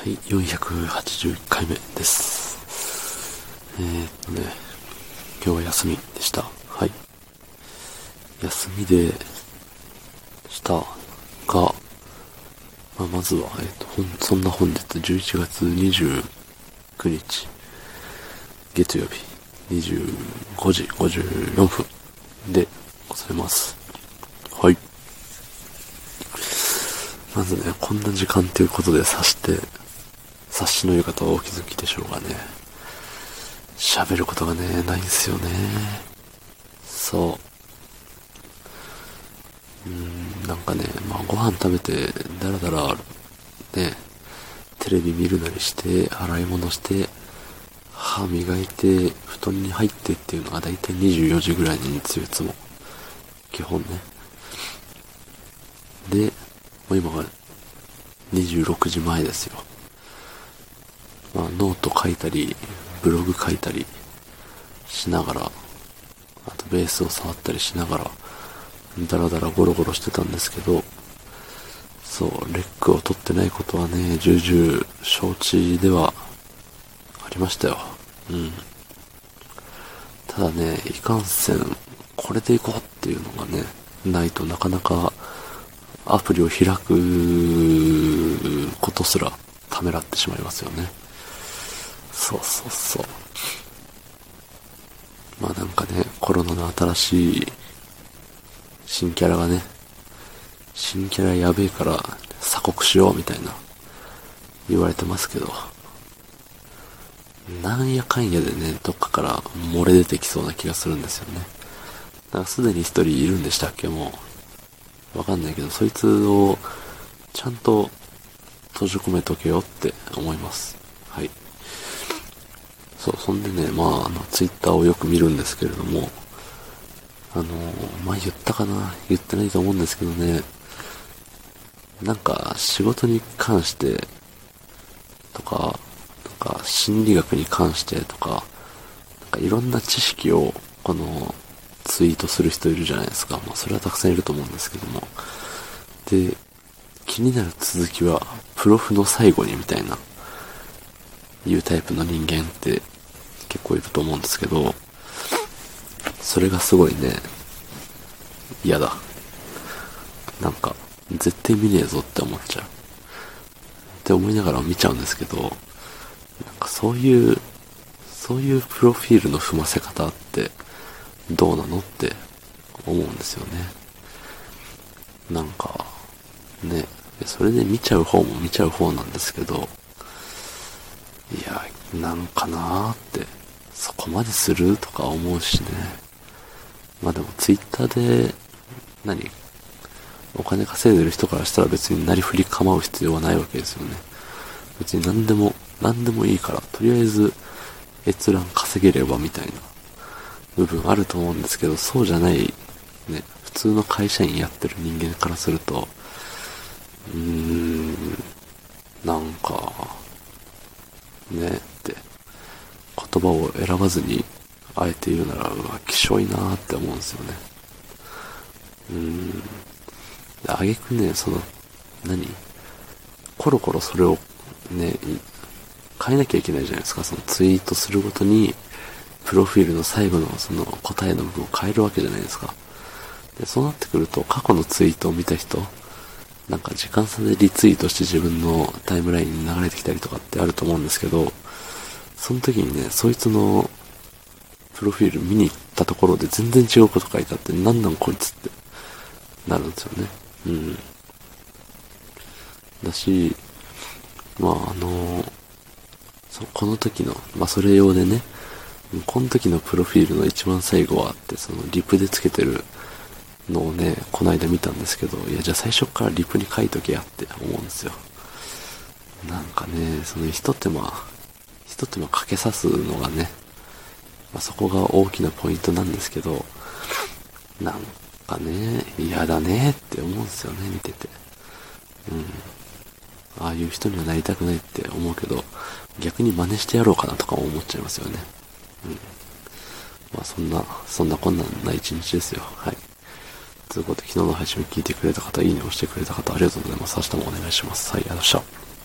はい、481回目です。えー、っとね、今日は休みでした。はい。休みでしたが、まあ、まずは、えー、っと、そんな本日11月29日、月曜日、25時54分でございます。はい。まずね、こんな時間ということで察して、察しの言う方はお気づきでしょうがね。喋ることがね、ないんですよね。そう。うーん、なんかね、まあご飯食べて、だらだら、ね、テレビ見るなりして、洗い物して、歯磨いて、布団に入ってっていうのがだいたい24時ぐらいにいついつも。基本ね。で、もう今が26時前ですよ。ノート書いたり、ブログ書いたりしながら、あとベースを触ったりしながら、だらだらゴロゴロしてたんですけど、そう、 REC を取ってないことはね、重々承知ではありましたよ。うん。ただね、いかんせん、これでいこうっていうのがね、ないとなかなかアプリを開くことすらためらってしまいますよね。そうそうそう。まあなんかね、コロナの新しい新キャラがね、新キャラやべえから鎖国しようみたいな言われてますけど、なんやかんやでね、どっかから漏れ出てきそうな気がするんですよね。なんかすでに一人いるんでしたっけもう。わかんないけど、そいつをちゃんと閉じ込めとけよって思います。はい。そう、そんでね、まあ、あの、ツイッターをよく見るんですけれども、あの、まあ言ったかな言ってないと思うんですけどね、なんか仕事に関してとか、なんか心理学に関してとか、なんかいろんな知識を、この、ツイートする人いるじゃないですか。まあそれはたくさんいると思うんですけども。で、気になる続きは、プロフの最後にみたいな、いうタイプの人間って結構いると思うんですけど、それがすごいね、嫌だ。なんか、絶対見ねえぞって思っちゃう。って思いながら見ちゃうんですけど、なんかそういう、そういうプロフィールの踏ませ方ってどうなのって思うんですよね。なんか、ね、それで見ちゃう方も見ちゃう方なんですけど、いや、なんかなーって、そこまでするとか思うしね。まあでもツイッターで、何お金稼いでる人からしたら別になりふり構う必要はないわけですよね。別に何でも、何でもいいから、とりあえず閲覧稼げればみたいな部分あると思うんですけど、そうじゃない、ね、普通の会社員やってる人間からすると、うーん、なんか、ねって、言葉を選ばずに、あえて言うなら、うわ、きしょいなーって思うんですよね。うーん。あげくね、その、何？コロコロそれを、ね、変えなきゃいけないじゃないですか。そのツイートするごとに、プロフィールの最後のその答えの部分を変えるわけじゃないですか。で、そうなってくると、過去のツイートを見た人、なんか時間差でリツイートして自分のタイムラインに流れてきたりとかってあると思うんですけど、その時にね、そいつのプロフィール見に行ったところで全然違うこと書いてあって、なんなんこいつってなるんですよね。うん。だし、まああの、そこの時の、まあそれ用でね、この時のプロフィールの一番最後はって、そのリプでつけてるのをね、この間見たんですけど、いや、じゃあ最初からリプに書いとけやって思うんですよ。なんかね、その一手間、一手間かけさすのがね、まあ、そこが大きなポイントなんですけど、なんかね、嫌だねって思うんですよね、見てて。うん。ああいう人にはなりたくないって思うけど、逆に真似してやろうかなとか思っちゃいますよね。うん。まあそんな、そんなこんなんな一日ですよ。はい。ということで、昨日の配信を聞いてくれた方、いいねを押してくれた方、ありがとうございます。明日もお願いします。はい、ありがとうございました。